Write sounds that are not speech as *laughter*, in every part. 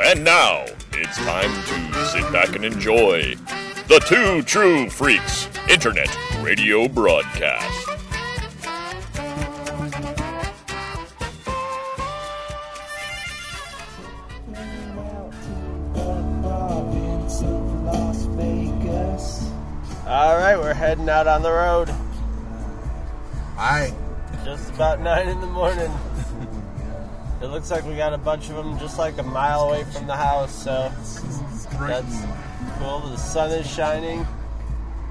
And now it's time to sit back and enjoy the Two True Freaks Internet Radio Broadcast. All right, we're heading out on the road. Hi. Just about nine in the morning. *laughs* It looks like we got a bunch of them just like a mile away from the house, so that's cool. The sun is shining.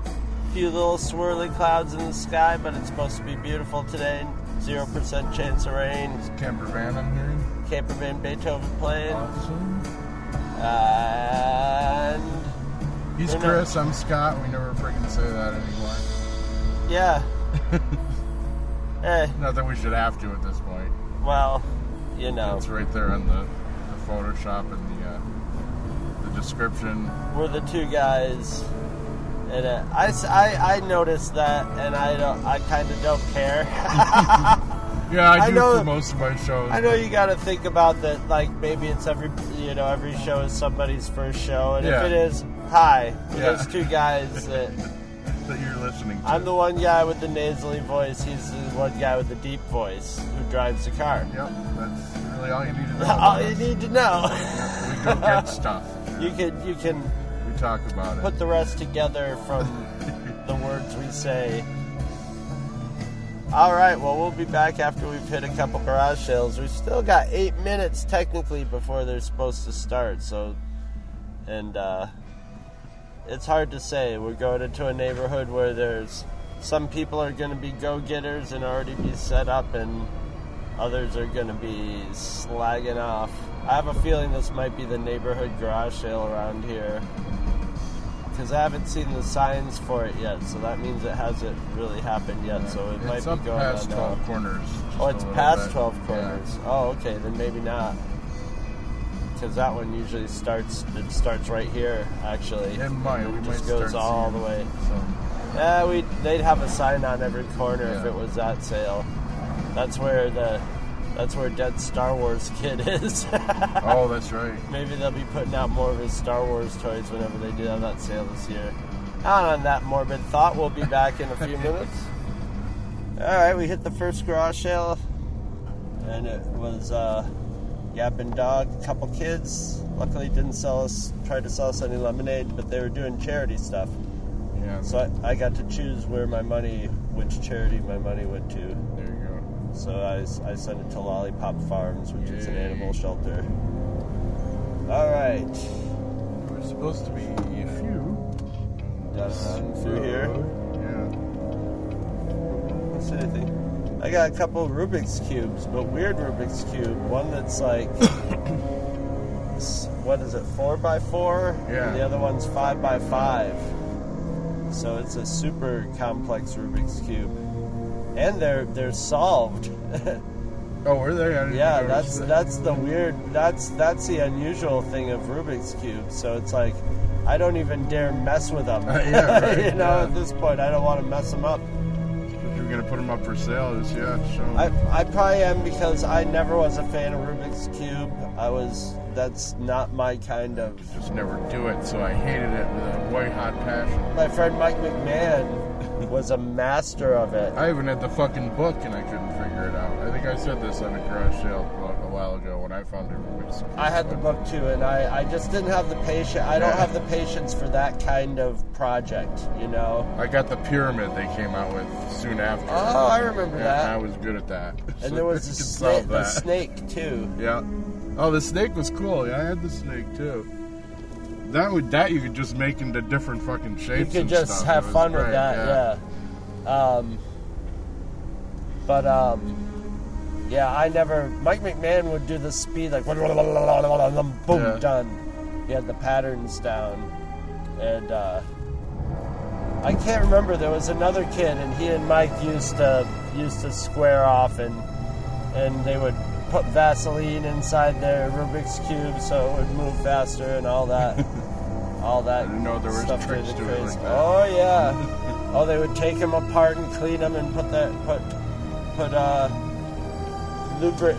A few little swirly clouds in the sky, but it's supposed to be beautiful today. Zero percent chance of rain. Camper van, I'm hearing. Camper van Beethoven playing. Awesome. And He's not- Chris, I'm Scott. We never freaking say that anymore. yeah. *laughs* hey, Not that we should have to at this point. well, you know. It's right there in the, the Photoshop and the uh, the description. we're the two guys. And uh, I noticed that, and I don't. I kind of don't care. *laughs* Yeah, I, I do know- for most of my shows. I know you got to think about that. Like maybe it's every you know every show is somebody's first show, and Yeah. if it is, hi, Yeah. there's two guys that. That you're listening to. I'm the one guy with the nasally voice. He's the one guy with the deep voice who drives the car. Yep, that's really all you need to *laughs* know. All you us. need to know. *laughs* We go get stuff. you can you can We talk about it. put the rest together from *laughs* the words we say. All right, well, we'll be back after we've hit a couple garage sales. We've still got eight minutes technically before they're supposed to start, so. And, uh. It's hard to say. We're going into a neighborhood where there's. Some people are going to be go getters and already be set up, and others are going to be slagging off. I have a feeling this might be the neighborhood garage sale around here because I haven't seen the signs for it yet, so that means it hasn't really happened yet. So it might it's be up going past on 12 now. corners. Oh, it's past bit. 12 Yeah. corners. Oh, okay, then maybe not. Because that one usually starts. It starts right here, actually. It might. We It might just goes start all seeing the way. some- Yeah, we they'd have a sign on every corner if it was that sale. That's where the that's where Dead Star Wars *laughs* kid is. Oh, that's right. *laughs* Maybe they'll be putting out more of his Star Wars toys whenever they do have that sale this year. And on that morbid thought, we'll be back in a few *laughs* minutes. All right, we hit the first garage sale, and it was uh, Yapping Dog, a couple kids. Luckily, didn't sell us, tried to sell us any lemonade, but they were doing charity stuff. Yeah. So I, I got to choose where my money, which charity my money went to. there you go. So I, I sent it to Lollipop Farms, which is an animal shelter. All right. There was supposed to be a few. Done through here. Yeah. What's anything? I got a couple of Rubik's cubes, but weird Rubik's cube. One that's like, *coughs* what is it, four by four? Yeah. And the other one's five by five. So it's a super complex Rubik's cube, and they're they're solved. Oh, were they? Yeah, that's that. that's the weird. That's that's the unusual thing of Rubik's cubes. So it's like. I don't even dare mess with them. Uh, yeah, *laughs* right, you know, yeah. at this point, I don't want to mess them up. Were gonna put them up for sale, just yeah, show 'em. I, I probably am because I never was a fan of Rubik's Cube. I was, that's not my kind of. just never do it, so I hated it with a white hot passion. My friend Mike McMahon was a master of it. I even had the fucking book and I couldn't figure it out. I think I said this on a garage sale a while ago I found I had the book too, and I, I just didn't have the patience. I don't Yeah. have the patience for that kind of project, you know? I got the pyramid they came out with soon after. Oh, I remember Yeah, that. I was good at that. So *laughs* And there was a snake, the snake too. Yeah. Oh, the snake was cool. Yeah, I had the snake too. That would that you could just make into different fucking shapes. You could just stuff. have fun with great, that, yeah. Um, but um, yeah, I never. Mike McMahon would do the speed like boom, Yeah. done. He had the patterns down, and uh, I can't remember. There was another kid, and he and Mike used to used to square off, and and they would put Vaseline inside their Rubik's cube so it would move faster and all that. *laughs* all that. I didn't know there was stuff tricks to it like that. Oh yeah. *laughs* oh, they would take them apart and clean them and put that put put uh lubri-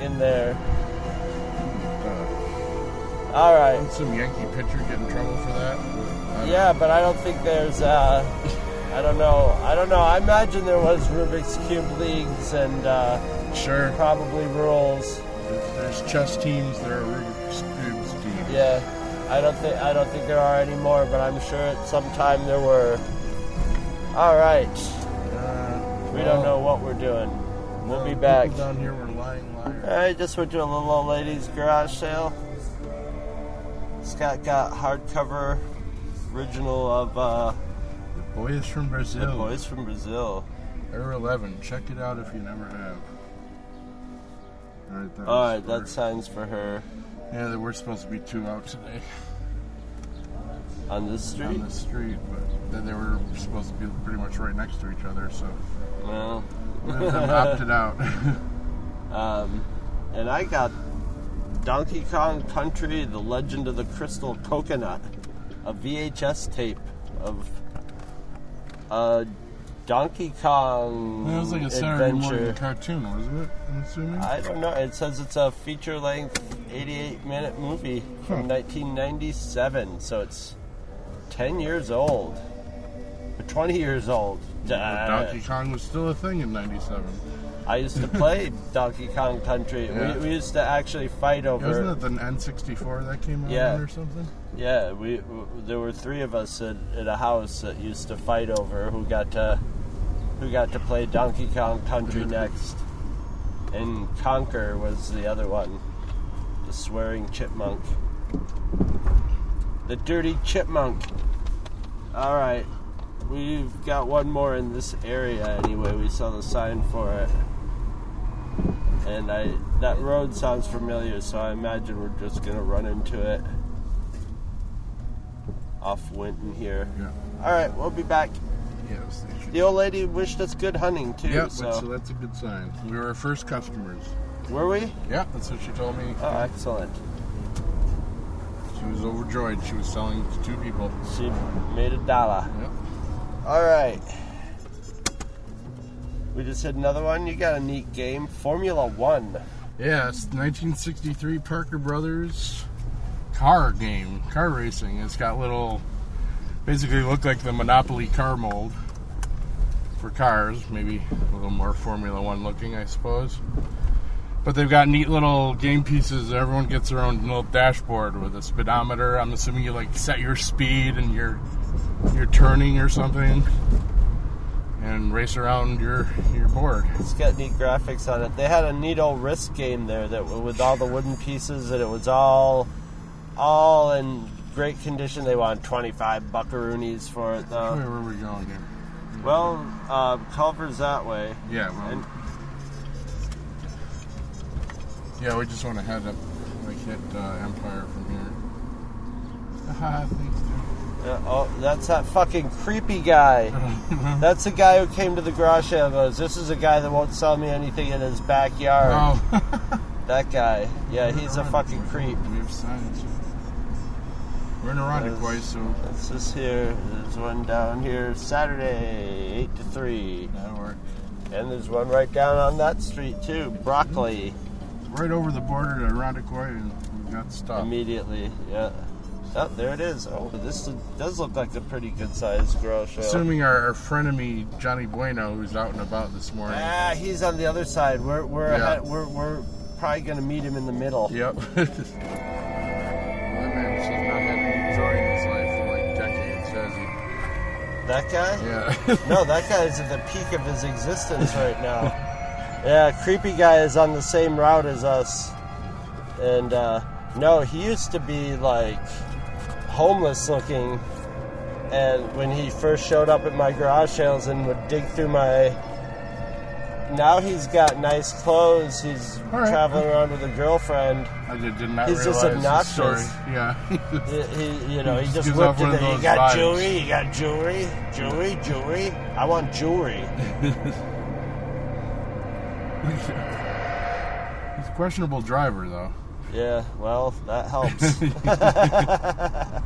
in there. Uh, All right. some Yankee pitcher get in trouble for that? Yeah, but I don't think there's. Uh, I don't know. I don't know. I imagine there was Rubik's cube leagues and uh. Sure. probably rules. There's, there's chess teams. There are Rubik's Cubes teams. Yeah, I don't think I don't think there are any more, but I'm sure at some time there were. All right, Uh, we well, don't know what we're doing. We'll be back. Down here were lying liars. I just went to a little old lady's garage sale. Scott got hardcover original of uh, The Boys from Brazil. The. Boys from Brazil. Air 11. Check it out if you never have. Alright, that All right, that signs for her Yeah, there were supposed to be two out today on this street. on the street, but then they were supposed to be pretty much right next to each other, so Well, one of them opted out. *laughs* um, and I got Donkey Kong Country: The Legend of the Crystal Coconut, a VHS tape of uh, Donkey Kong That was like a Saturday morning cartoon, wasn't it? I'm assuming. I don't know. It says it's a feature-length, 88-minute movie from Huh. 1997, so it's 10 years old, or 20 years old. Uh, Donkey Kong was still a thing in '97. I used to play *laughs* Donkey Kong Country. Yeah. We, we used to actually fight over. Wasn't it the N64 that came out Yeah. or something? Yeah, we w- there were three of us at, at a house that used to fight over who got to who got to play Donkey Kong Country *laughs* next, and Conker was the other one, the swearing chipmunk, the dirty chipmunk. All right, we've got one more in this area anyway. We saw the sign for it. And I that road sounds familiar, so I imagine we're just gonna run into it off Winton here. Yeah. All right, we'll be back. Yes. The old lady wished us good hunting too. Yep, so, so that's a good sign. We were our first customers. were we? Yeah, that's what she told me. Oh, excellent. She was overjoyed. She was selling to two people. She made a dollar. Yep. All right. We just hit another one. You got a neat game, Formula One. Yeah, it's 1963 Parker Brothers car game, car racing. It's got little, basically look like the Monopoly car mold for cars. Maybe a little more Formula One looking, I suppose. But they've got neat little game pieces. Everyone gets their own little dashboard with a speedometer. I'm assuming you like set your speed and your your turning or something, and race around your your board. It's got neat graphics on it. They had a neat old risk game there that with all the wooden pieces, and it was all all in great condition. They wanted 25 buckaroonies for it Where though. were we going here? Well, uh, Culver's that way. Yeah, well, And- yeah, we just want to head up, like hit uh, Empire from here. Haha, *laughs* thanks, Yeah, oh, that's that fucking creepy guy. *laughs* That's the guy who came to the garage sale and goes, This is a guy that won't sell me anything in his backyard. oh, *laughs* That guy. Yeah, he's a fucking creep. We have signs. We're in Irondequoit, so That's this here. There's one down here Saturday, 8 to 3. that'll work. And there's one right down on that street too. Broccoli. Right over the border to Irondequoit, and we've got stuff. Immediately. Yeah. Oh, there it is. Oh, this does look like a pretty good sized garage sale. Assuming our, our frenemy Johnny Bueno, who's out and about this morning. Ah, he's on the other side. We're we're Yeah. ahead, we're we're probably gonna meet him in the middle. Yep. *laughs* that man has not had any joy in his life for like decades, has he? That guy? Yeah. No, that guy's at the peak of his existence *laughs* right now. Yeah, creepy guy is on the same route as us. And uh, no, he used to be like homeless looking. And when he first showed up at my garage sales and would dig through my. Now he's got nice clothes. He's right. traveling around with a girlfriend. I did, did not He's just realize the story. obnoxious. Yeah. He, he- you *laughs* know, he Just just whipped it. You got vibes. jewelry. You got jewelry. Jewelry. Jewelry. I want jewelry. *laughs* He's a questionable driver, though. Yeah, well, that helps. *laughs*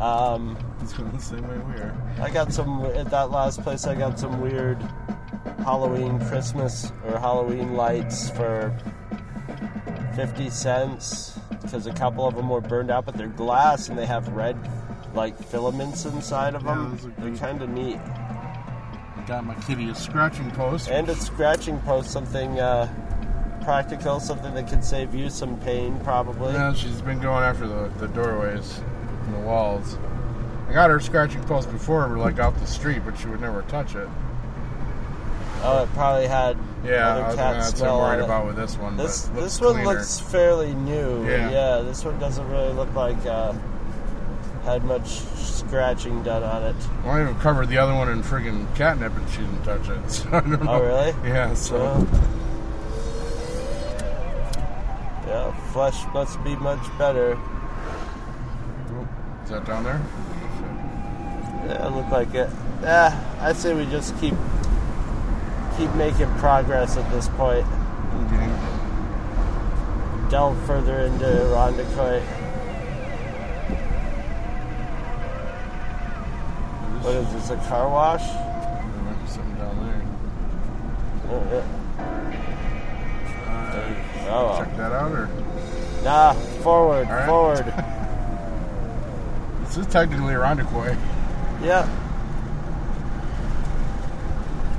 um, He's going the same way we are. I got some at that last place. I got some weird Halloween Christmas or Halloween lights for 50 cents because a couple of them were burned out, but they're glass and they have red like filaments inside of them. are they're kind of neat. I got my kitty a scratching post. And a scratching post, something uh, practical, something that could save you some pain, probably. Yeah, she's been going after the, the doorways the walls. I got her scratching post before, like out the street, but she would never touch it. Oh, it probably had Yeah, other I was, cat that's what smell I'm worried about with this one. This but this one cleaner. looks fairly new. Yeah. yeah, this one doesn't really look like uh, had much scratching done on it. Well, I even covered the other one in friggin' catnip, and she didn't touch it. *laughs* So I don't know. Oh, really? Yeah. So So, yeah, flesh must be much better. Is that down there? Yeah, it looked like it. Yeah, I'd say we just keep keep making progress at this point. Okay. Delve further into Irondequoit. What is this? A car wash? There might be something down there. Oh, yeah. Uh, Oh, well. check that out, or Nah, forward, right. forward. *laughs* this is technically Irondequoit. yeah.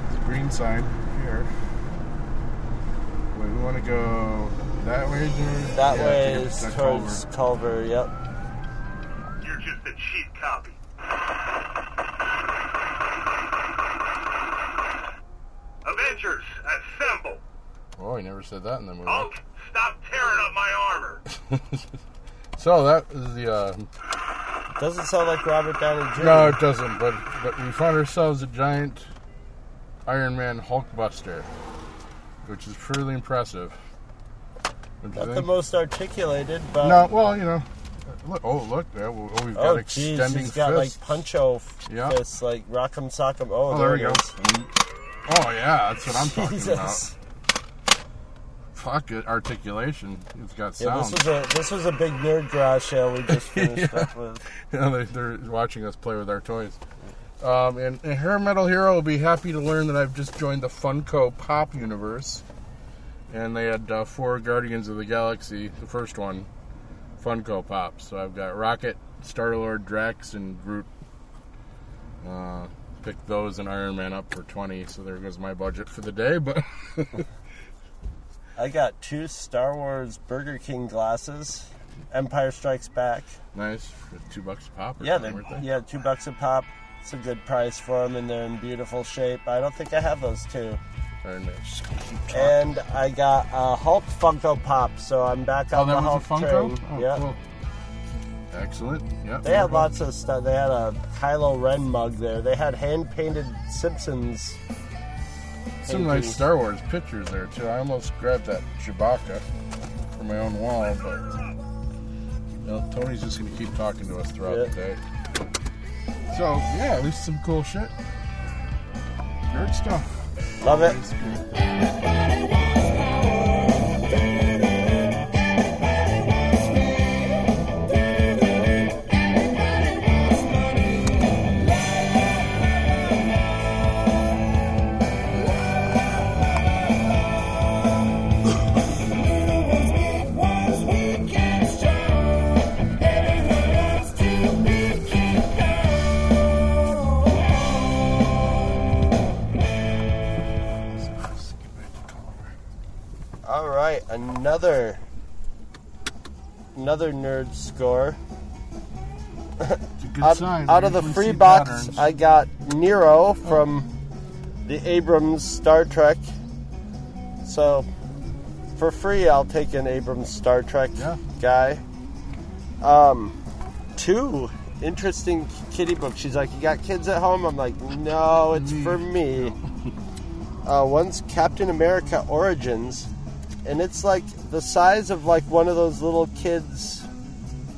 It's a green sign here. Wait, we want to go that way, or That Yeah, way to is to that towards Culver. Yep. You're just a cheap copy. Avengers, assemble! Oh, he never said that in the movie. Hulk, stop tearing up my armor! *laughs* So that is the. Uh, Doesn't sound like Robert Downey Jr. no, it doesn't. But but we found ourselves a giant Iron Man Hulkbuster, which is truly impressive. Don't Not the most articulated, but No, well, you know. Look, oh, look there. Oh, we've got oh extending jeez, he's got fists. like puncho f- Yeah. fists, like rock'em sock'em. Oh, oh, there we go. is. Oh yeah, that's what I'm talking Jesus. about. Fuck it, articulation. It's got Yeah, sound. this was a this was a big nerd garage sale we just *laughs* finished Yeah. up with. *laughs* Yeah, they, they're watching us play with our toys. Um, and, and Hair Metal Hero will be happy to learn that I've just joined the Funko Pop universe. And they had uh, four Guardians of the Galaxy, the first one, Funko Pop. So I've got Rocket, Star Lord, Drax, and Groot. Uh, picked those and Iron Man up for 20 so there goes my budget for the day. But *laughs* I got two Star Wars Burger King glasses. Empire Strikes Back. nice, for two bucks a pop. Or Yeah, something, weren't they? yeah two bucks a pop. It's a good price for them, and they're in beautiful shape. I don't think I have those two. Iron Man. Just keep talking. And I got a Hulk Funko Pop, so I'm back Oh, on that the Hulk a Funko? train. Oh, yeah. cool. Excellent. Yep. They had lots of stuff. They had a Kylo Ren mug there. They had hand painted Simpsons. Some nice. Star Wars pictures there too. I almost grabbed that Chewbacca for my own wall, but you know, Tony's just gonna keep talking to us throughout Yeah. the day. So yeah, at least some cool shit. Nerd stuff. Love it. Good. Right, another another nerd score. It's a good Out, sign. out of the free box, patterns. I got Nero from the Abrams Star Trek. So, for free, I'll take an Abrams Star Trek Yeah. guy. Um, two interesting kitty books. She's like, "You got kids at home?" I'm like, "No, it's for me." *laughs* Uh, one's Captain America Origins, and it's like the size of like one of those little kids,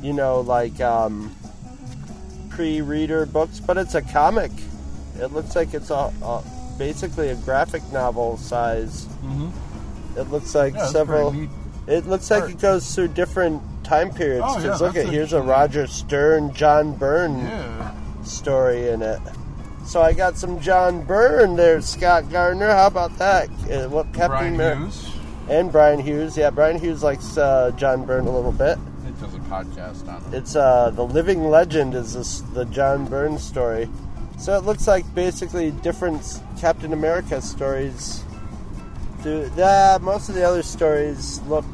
you know, like um, pre-reader books, but it's a comic. It looks like it's a, a basically a graphic novel size. Mhm. It looks like Yeah, several. It looks like art. it goes through different time periods. Oh, yeah, look at here's a Roger Stern, John Byrne Yeah. story in it. So I got some John Byrne there, Scott Gardner. How about that? Uh, what Captain Brian Amer- Hughes. And Brian Hughes. Yeah, Brian Hughes likes uh, John Byrne a little bit. It does a podcast on it. It's uh, the living legend is this, the John Byrne story. So it looks like basically different Captain America stories. Do, uh, most of the other stories look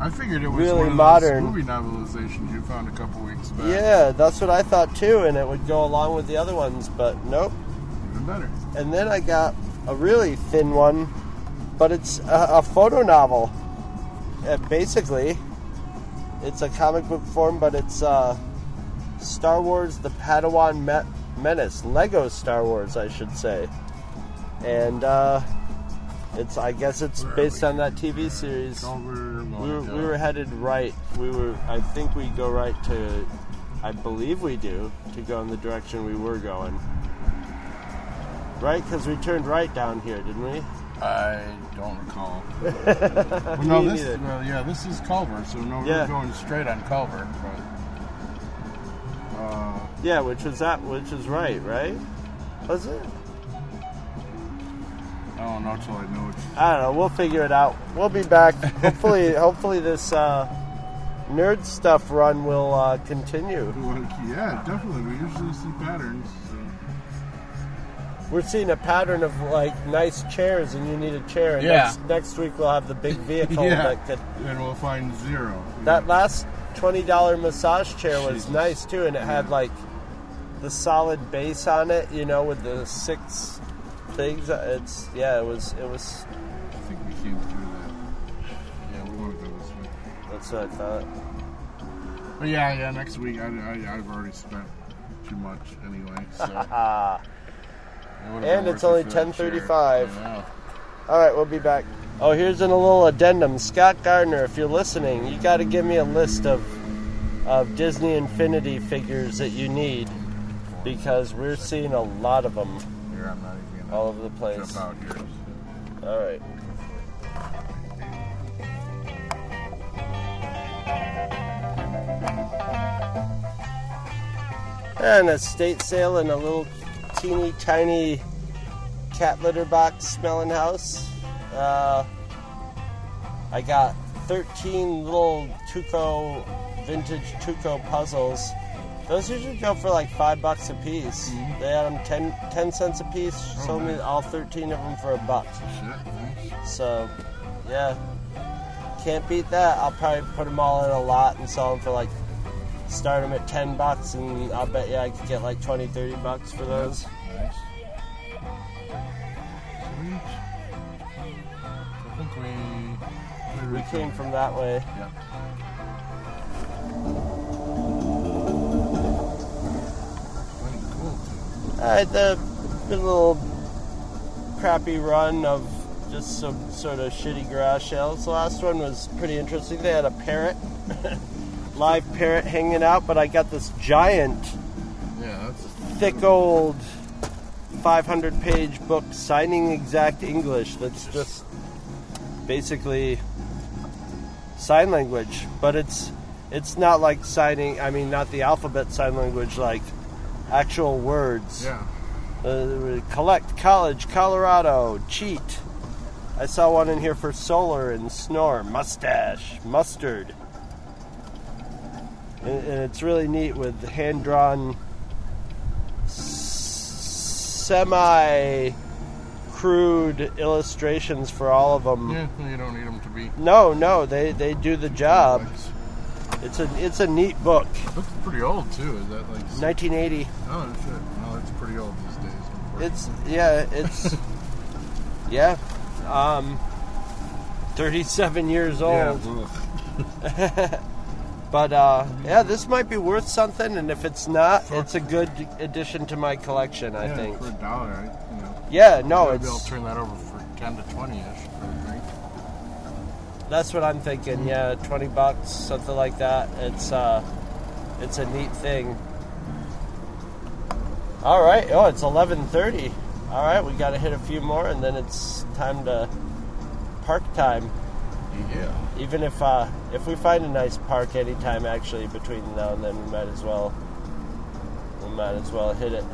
I figured it was really modern. movie novelizations you found a couple weeks back. Yeah, that's what I thought too, and it would go along with the other ones, but nope. Even better. And then I got a really thin one, but it's a, a photo novel. Uh, basically, it's a comic book form, but it's uh, Star Wars: The Padawan Me- Menace, Lego Star Wars, I should say, and uh, it's I guess it's Where based on that TV series. We were, we were headed right. We were. I think we go right to. I believe we do to go in the direction we were going. Right, because we turned right down here, didn't we? I don't recall. *laughs* well, no, this neither. well, yeah, this is Culver, so no, Yeah. we're going straight on Culver. But uh, Yeah, which was that? Which is right, right? Was it? I don't know till I know it's. I don't know. We'll figure it out. We'll be back. *laughs* hopefully, hopefully this uh, nerd stuff run will uh, continue. Well, yeah, definitely. We usually see patterns. So. We're seeing a pattern of like nice chairs, and you need a chair. And Yeah. Next, next week we'll have the big *laughs* vehicle yeah, that could and we'll find zero. That last twenty dollar massage chair was Jesus. nice too, and it had like the solid base on it, you know, with the six things. It's yeah, it was it was. I think we came through that. Yeah, we want to go this way. That's what I thought. But yeah, yeah. Next week, I, I, I've already spent too much anyway. So Ah, it would've And it's only it for that chair. 10:35. I know. all right, we'll be back. Oh, here's in a little addendum, Scott Gardner. If you're listening, you got to give me a list of of Disney Infinity figures that you need because we're seeing a lot of them Here, I'm not even all over the place. jump out here. All right. And a state sale and a little teeny tiny cat litter box smelling house. Uh, I got 13 little Tuco, vintage Tuco puzzles. Those usually go for like five bucks a piece. They had them 10, 10 cents a piece. Sold me all 13 of them for a buck. Nice. So, yeah, can't beat that. I'll probably put them all in a lot and sell them for like, start them at 10 bucks, and I'll bet you I could get like 20, 30 bucks for those. Nice. Sweet. I think we We came from that way. Yeah. Plenty cool. All right, the, the little crappy run of just some sort of shitty grass sales. The last one was pretty interesting. They had a parrot, *laughs* live parrot hanging out, but I got this giant Yeah, thick old 500 page book signing exact english that's just basically sign language. But it's it's not like signing i mean not the alphabet sign language like actual words. Yeah. uh, collect college colorado cheat. I saw one in here for solar and snore mustache mustard and, and it's really neat with hand drawn semi crude illustrations for all of them Yeah, you don't need them to be. no no they they do the job it's a it's a neat book Looks pretty old too. Is that like? 1980 Oh shit! No, it's pretty old these days. It's yeah, *laughs* it's yeah. Um 37 years old. Yeah. *laughs* But uh yeah, this might be worth something and if it's not, it's a good addition to my collection, I yeah, think. for a dollar, I, you know. Yeah, no, maybe I'll turn that over for ten to twenty ish. That's what I'm thinking. Yeah, 20 bucks, something like that. It's uh it's a neat thing. All right. Oh, it's 11:30. All right, we got to hit a few more and then it's time to park time. Yeah. Even if uh, if we find a nice park anytime, actually between now and then, we might as well we might as well hit it.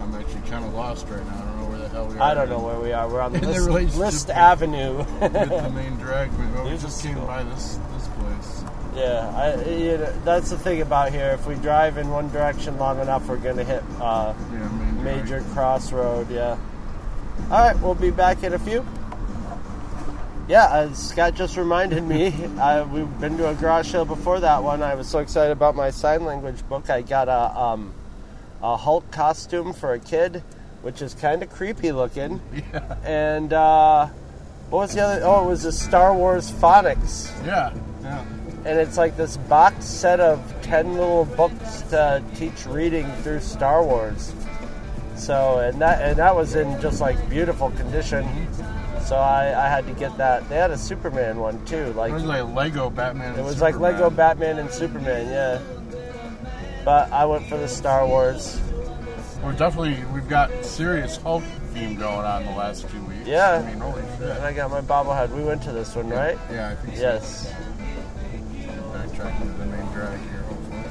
I'm actually kind of lost right now. I don't know where the hell we are. I don't know where we are. We're on *laughs* the List, List Avenue. With the *laughs* main drag, we, well, we just came by this this place. yeah, I, you know, that's the thing about here. If we drive in one direction long enough, we're gonna hit uh, Yeah, major crossroad. Yeah. All right, we'll be back in a few. Yeah, uh, Scott just reminded me. *laughs* I, we've been to a garage sale before that one. I was so excited about my sign language book. I got a um, a Hulk costume for a kid, which is kind of creepy looking. Yeah, And uh, what was the other? Oh, it was a Star Wars phonics, yeah, yeah. and it's like this box set of ten little books to teach reading through Star Wars. So and that and that was in just like beautiful condition. So I, I had to get that. They had a Superman one too. Like It was like Lego Batman. it was like Lego Batman and Superman, yeah. But I went for the Star Wars. We're definitely we've got serious Hulk theme going on the last few weeks. Yeah. I mean, holy shit. And I got my bobblehead. We went to this one, right? Yeah, I think so. Yes. Backtracking to the main drag here, hopefully.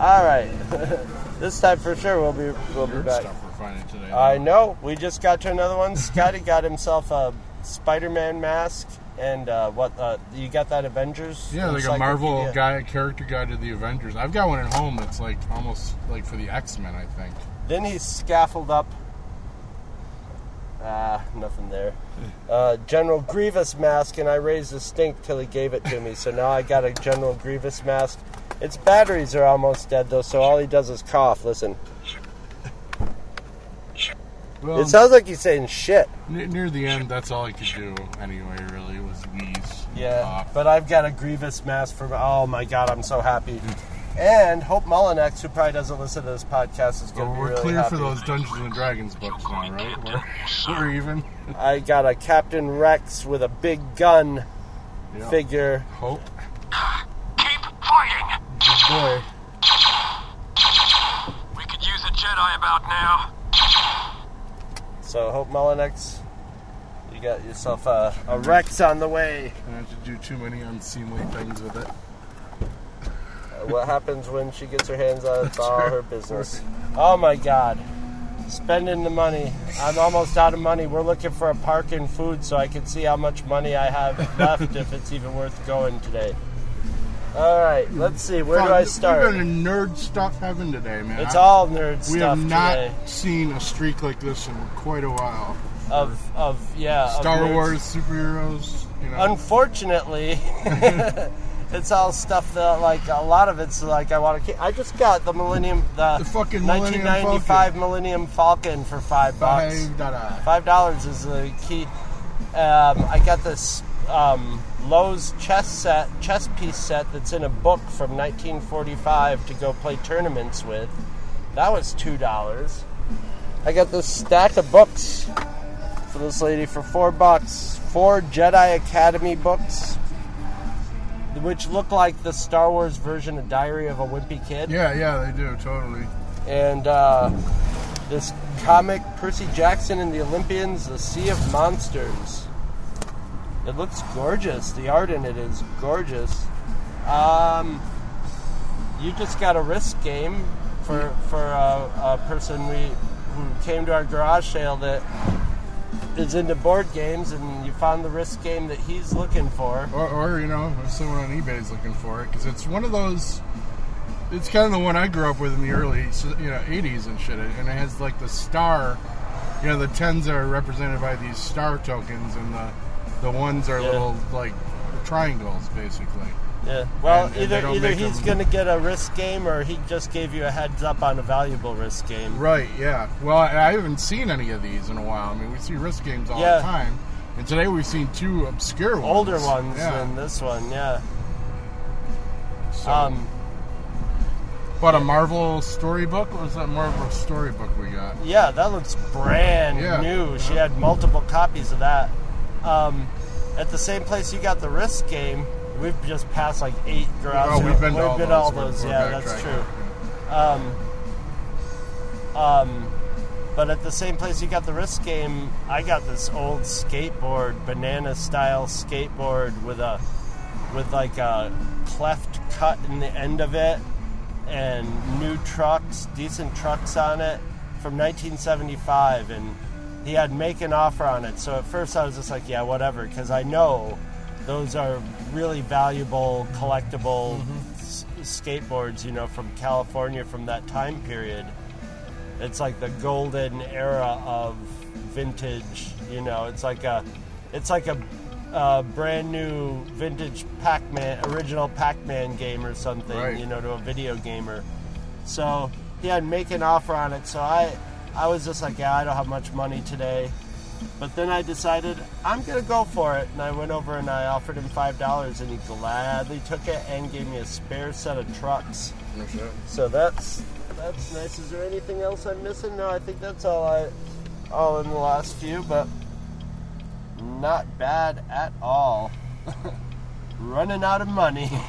All right. *laughs* this time for sure we'll be we'll be Weird back. Today. I know. We just got to another one. Scotty got himself a Spider-Man mask, and uh, what? Uh, you got that Avengers? yeah, like a Marvel guy, character guide to the Avengers. I've got one at home that's like almost like for the X Men, I think. Then he scaffolded up. Ah, nothing there. *laughs* Uh, General Grievous mask, and I raised a stink till he gave it to me. So now I got a General Grievous mask. Its batteries are almost dead though, so all he does is cough. Listen, Well, it sounds like he's saying shit. ne- near the end, that's all I could do anyway. Really, was wheeze. Yeah, cough. but I've got a Grievous mask for. Oh my god, I'm so happy. And Hope Mullinex, who probably doesn't listen to this podcast, is going to be we're really clear happy. for those Dungeons and Dragons books now, right? We're, we're even. I got a Captain Rex with a big gun Yeah. figure. Hope. Keep fighting! Good boy. We could use a Jedi about now. So Hope Mullinex, you got yourself a, a Rex on the way. I have to do too many unseemly things with it. Uh, what happens when she gets her hands on it? It's all her *laughs* business. Oh my God. Spending the money. I'm almost out of money. We're looking for a park and food so I can see how much money I have left if it's even worth going today. All right, let's see. Where do I start? We're been in nerd stuff heaven today, man. It's I- all nerd stuff. We have not today. seen a streak like this in quite a while. Of of yeah. Star nerds. Wars superheroes, you know. Unfortunately, *laughs* it's all stuff that like a lot of it's like I want to. keep. I just got the Millennium, the, The fucking Millennium 1995 Millennium Falcon for five bucks. Da-da. Five dollars is the key. Um, I got this um, Lowe's chess set, chess piece set that's in a book from 1945 to go play tournaments with. That was two dollars. I got this stack of books for this lady for four bucks. Four Jedi Academy books, which look like the Star Wars version of Diary of a Wimpy Kid Yeah, yeah, they do totally. and uh, this comic Percy Jackson and the Olympians, The Sea of Monsters. It looks gorgeous. The art in it is gorgeous. Um, you just got a risk game for for a, a person we who came to our garage sale that is into board games, and you found the risk game that he's looking for. Or, or you know, someone on eBay is looking for it, because it's one of those. It's kind of the one I grew up with in the early, you know, '80s and shit, and it has like the star. You know, the tens are represented by these star tokens, and the the ones are Yeah. little like triangles, basically. Yeah. Well, And- and either don't either he's them- going to get a risk game, or he just gave you a heads up on a valuable risk game. Right, yeah. Well, I haven't seen any of these in a while. I mean, we see risk games all Yeah. the time. And today we've seen two obscure ones. Older ones Yeah. than this one, yeah. So, Um, but a Marvel storybook? Or was that Marvel storybook we got? yeah, that looks brand Yeah. new. She had multiple copies of that. Um, at the same place you got the risk game, we've just passed like eight garage. Oh, we've been we've all been those. all We're- those. we're Yeah, that's backtracking. true. Um, um, but at the same place you got the risk game, I got this old skateboard, banana style skateboard with a with like a cleft cut in the end of it and new trucks, decent trucks on it. from 1975, and he had make an offer on it. So at first I was just like, yeah, whatever, because I know those are really valuable, collectible mm-hmm. s- skateboards, you know, from California from that time period. It's like the golden era of vintage. You know, it's like a, it's like a, a brand new vintage Pac-Man, original Pac-Man game or something. Right. You know, to a video gamer. So he had make an offer on it. So I, I was just like, yeah, I don't have much money today. But then I decided I'm gonna go for it, and I went over and I offered him five dollars, and he gladly took it and gave me a spare set of trucks. So that's that's nice. Is there anything else I'm missing? No, I think that's all I all in the last few, but not bad at all. *laughs* Running out of money. *laughs*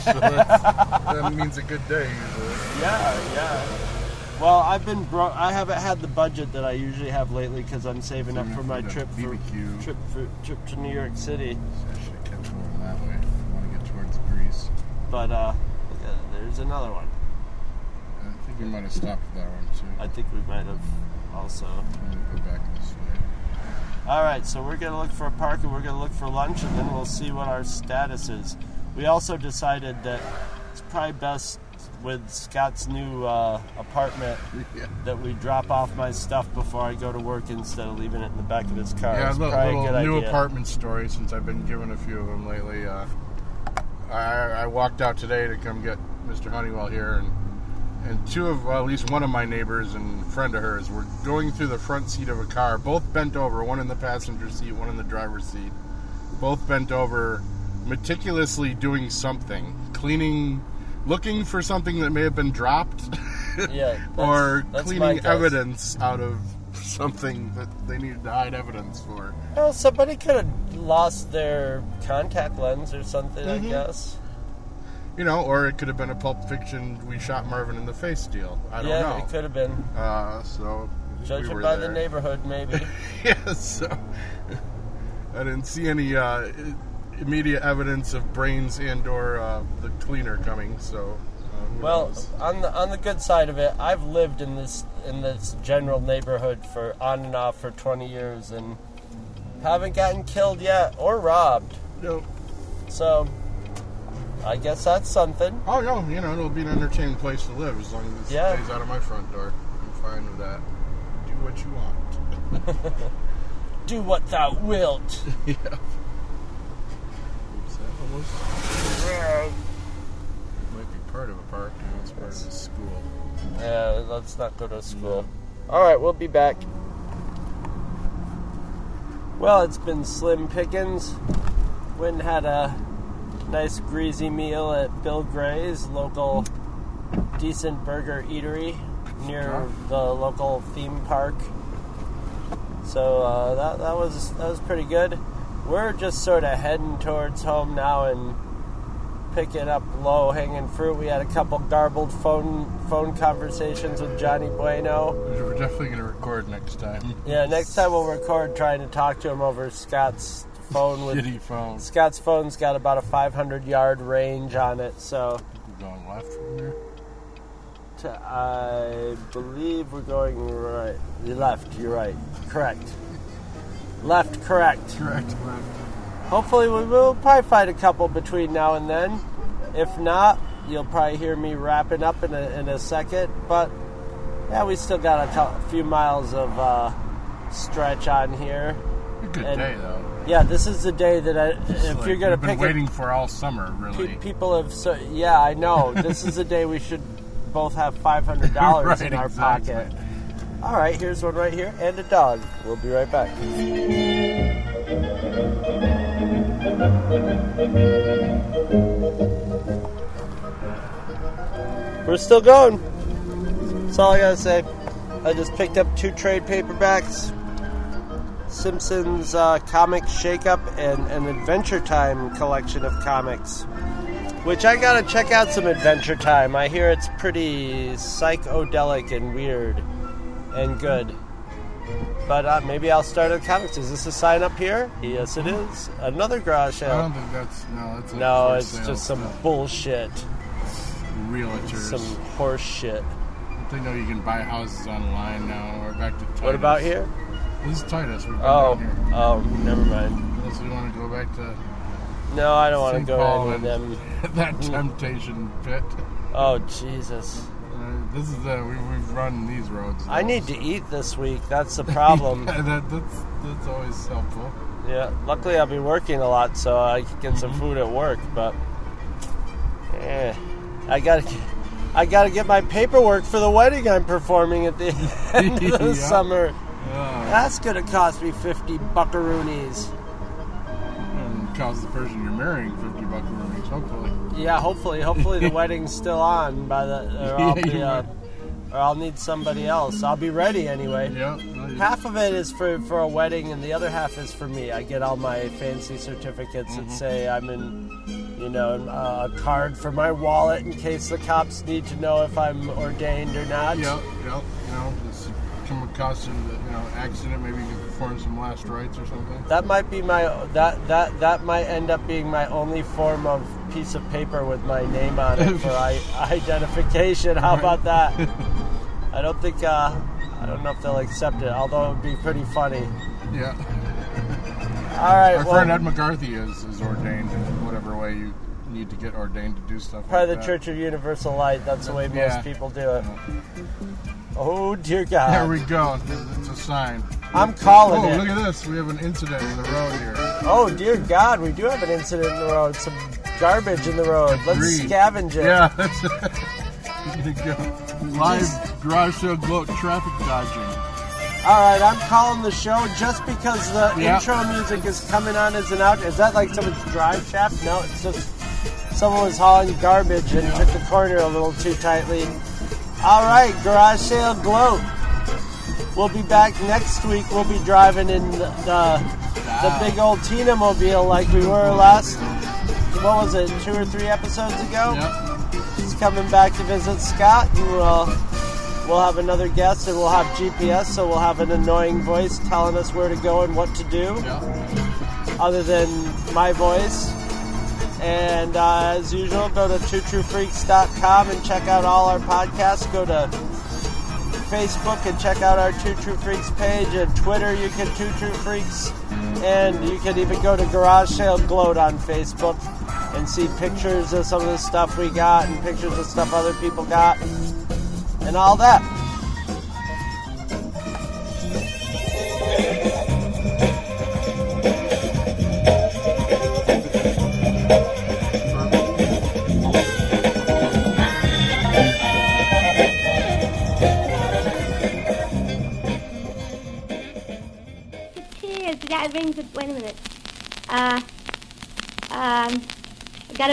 So *laughs* that means a good day usually. yeah, yeah. Well, I've been bro- I haven't had the budget that I usually have lately because I'm saving up for my trip for, BBQ. trip for, trip to New York City. So I should have kept going that way. I want to get towards Greece. But uh, look at- there's another one. I think we might have stopped at that one too. I think we might have also. Go back this way. All right, so we're gonna look for a park and we're gonna look for lunch, and then we'll see what our status is. We also decided that it's probably best with Scott's new uh, apartment *laughs* Yeah. that we drop off my stuff before I go to work instead of leaving it in the back of his car. Yeah, it's a little, probably a little good new idea. apartment story since I've been given a few of them lately. Uh, I, I walked out today to come get Mr. Honeywell here, and and two of well, at least one of my neighbors and friend of hers were going through the front seat of a car, both bent over, one in the passenger seat, one in the driver's seat, both bent over, meticulously doing something, cleaning, looking for something that may have been dropped. *laughs* Yeah, *laughs* that's- or that's cleaning evidence out of *laughs* something that they needed to hide evidence for. Well, somebody could have lost their contact lens or something. Mm-hmm. I guess. You know, or it could have been a Pulp Fiction "We shot Marvin in the face" deal. I don't yeah, know. it could have been. Uh, so Judging we by there. the neighborhood, maybe. yeah, so I didn't see any uh, immediate evidence of brains and/or uh, the cleaner coming. So, who Well, knows? on the on the good side of it, I've lived in this in this general neighborhood for on and off for 20 years and haven't gotten killed yet or robbed. No. So I guess that's something. oh no, you know it'll be an entertaining place to live as long as it Yeah. stays out of my front door. I'm fine with that. Do what you want. *laughs* Do what thou wilt. *laughs* yeah. Oops, that almost might be part of a park. You know, it's part of the school. Yeah, let's not go to school. All right, we'll be back. Well, it's been slim pickings. Went and had a nice greasy meal at Bill Gray's local decent burger eatery near the local theme park. So uh, that that was that was pretty good. We're just sort of heading towards home now and picking up low hanging fruit. We had a couple garbled phone phone conversations with Johnny Bueno. We're definitely going to record next time. Yeah, next time we'll record trying to talk to him over Scott's phone with Shitty phone. Scott's phone's got about a 500 yard range on it, so We're going left from here. to, I believe we're going right. You left, you're right. Correct. Left, correct. Correct. Left. Hopefully, we will probably find a couple between now and then. If not, you'll probably hear me wrapping up in a, in a second. But yeah, we still got a few miles of uh, stretch on here. A good And- day though. Yeah, this is the day that I, It's if like you're gonna we've been pick waiting a, for all summer, really. pe- people have so yeah, I know. this is the *laughs* day we should both have five hundred dollars Right, in our exactly. pocket. All right, here's one right here and a dog. We'll be right back. We're still going. That's all I gotta say. I just picked up two trade paperbacks. Simpsons uh, comic shakeup and an Adventure Time collection of comics. Which I gotta check out some Adventure Time. I hear it's pretty psychedelic and weird and good. But uh, maybe I'll start at comics. Is this a sign up here? Yes, it is. Another garage I sale. don't think that's no. That's a No, it's sale just some stuff. bullshit. realtors. Some horse shit. they know you can buy houses online now. We're back to Titus. What about here? This is Titus. Oh, here. oh, never mind. Unless we want to go back to No, I don't want to go Paul to and them. *laughs* that temptation pit. Oh, Jesus. Uh, this is the we, we've run these roads. I need so- to eat this week. That's the *laughs* problem. Yeah, that, that's that's always helpful. yeah. Luckily, I'll be working a lot, so I can get some food at work. But, eh, I gotta, get- I gotta get my paperwork for the wedding I'm performing at the *laughs* end of the *laughs* Yeah. summer. Uh, That's gonna cost me fifty buckaroonies. and cause the person you're marrying fifty hopefully. Yeah, hopefully, hopefully the *laughs* wedding's still on by the, or I'll Yeah, be, uh, or I'll need somebody else. I'll be ready anyway. Yeah. no, Half of it is for, for a wedding, and the other half is for me. I get all my fancy certificates Mm-hmm. that say I'm in, you know, uh, a card for my wallet in case the cops need to know if I'm ordained or not. Yep, yep. You know, just come across a you know accident, maybe you can perform some last rites or something. That might be my that that that might end up being my only form of piece of paper with my name on it for I, *laughs* identification. How about that? *laughs* I don't think uh, I don't know if they'll accept it, although it would be pretty funny. Yeah. All right, Our well, friend Ed McCarthy is, is ordained in whatever way you need to get ordained to do stuff. probably like the. Church of Universal Light. That's the way most Yeah. people do it. Oh dear God! There we go. It's a sign. I'm calling Oh, it. look at this. We have an incident in the road here. Oh dear God, we do have an incident in the road. Some garbage in the road. Let's Debris. scavenge it. Yeah, that's *laughs* There you go. Live garage sale gloat traffic dodging. All right, I'm calling the show just because the Yeah. intro music is coming on as an out. Is that like someone's drive shaft? No, it's just someone was hauling garbage and took the corner a little too tightly. All right, garage sale gloat. We'll be back next week. We'll be driving in the the, the big old Tina mobile like we were last. What was it? Two or three episodes ago. Yep. He's coming back to visit Scott, and we'll we'll have another guest, and we'll have GPS, so we'll have an annoying voice telling us where to go and what to do, other than my voice. And uh, as usual, go to twotruefreaks.com and check out all our podcasts. Go to Facebook and check out our Two True Freaks page. And Twitter, you can Two True Freaks. And you can even go to Garage Sale Gloat on Facebook and see pictures of some of the stuff we got and pictures of stuff other people got and all that.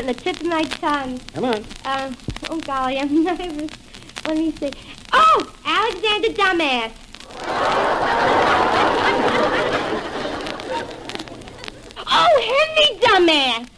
I got it in the tip of my tongue. Come on. Um, oh golly, I'm *laughs* nervous. Let me see. Oh, Alexander Dumbass. *laughs* oh, Henry Dumbass.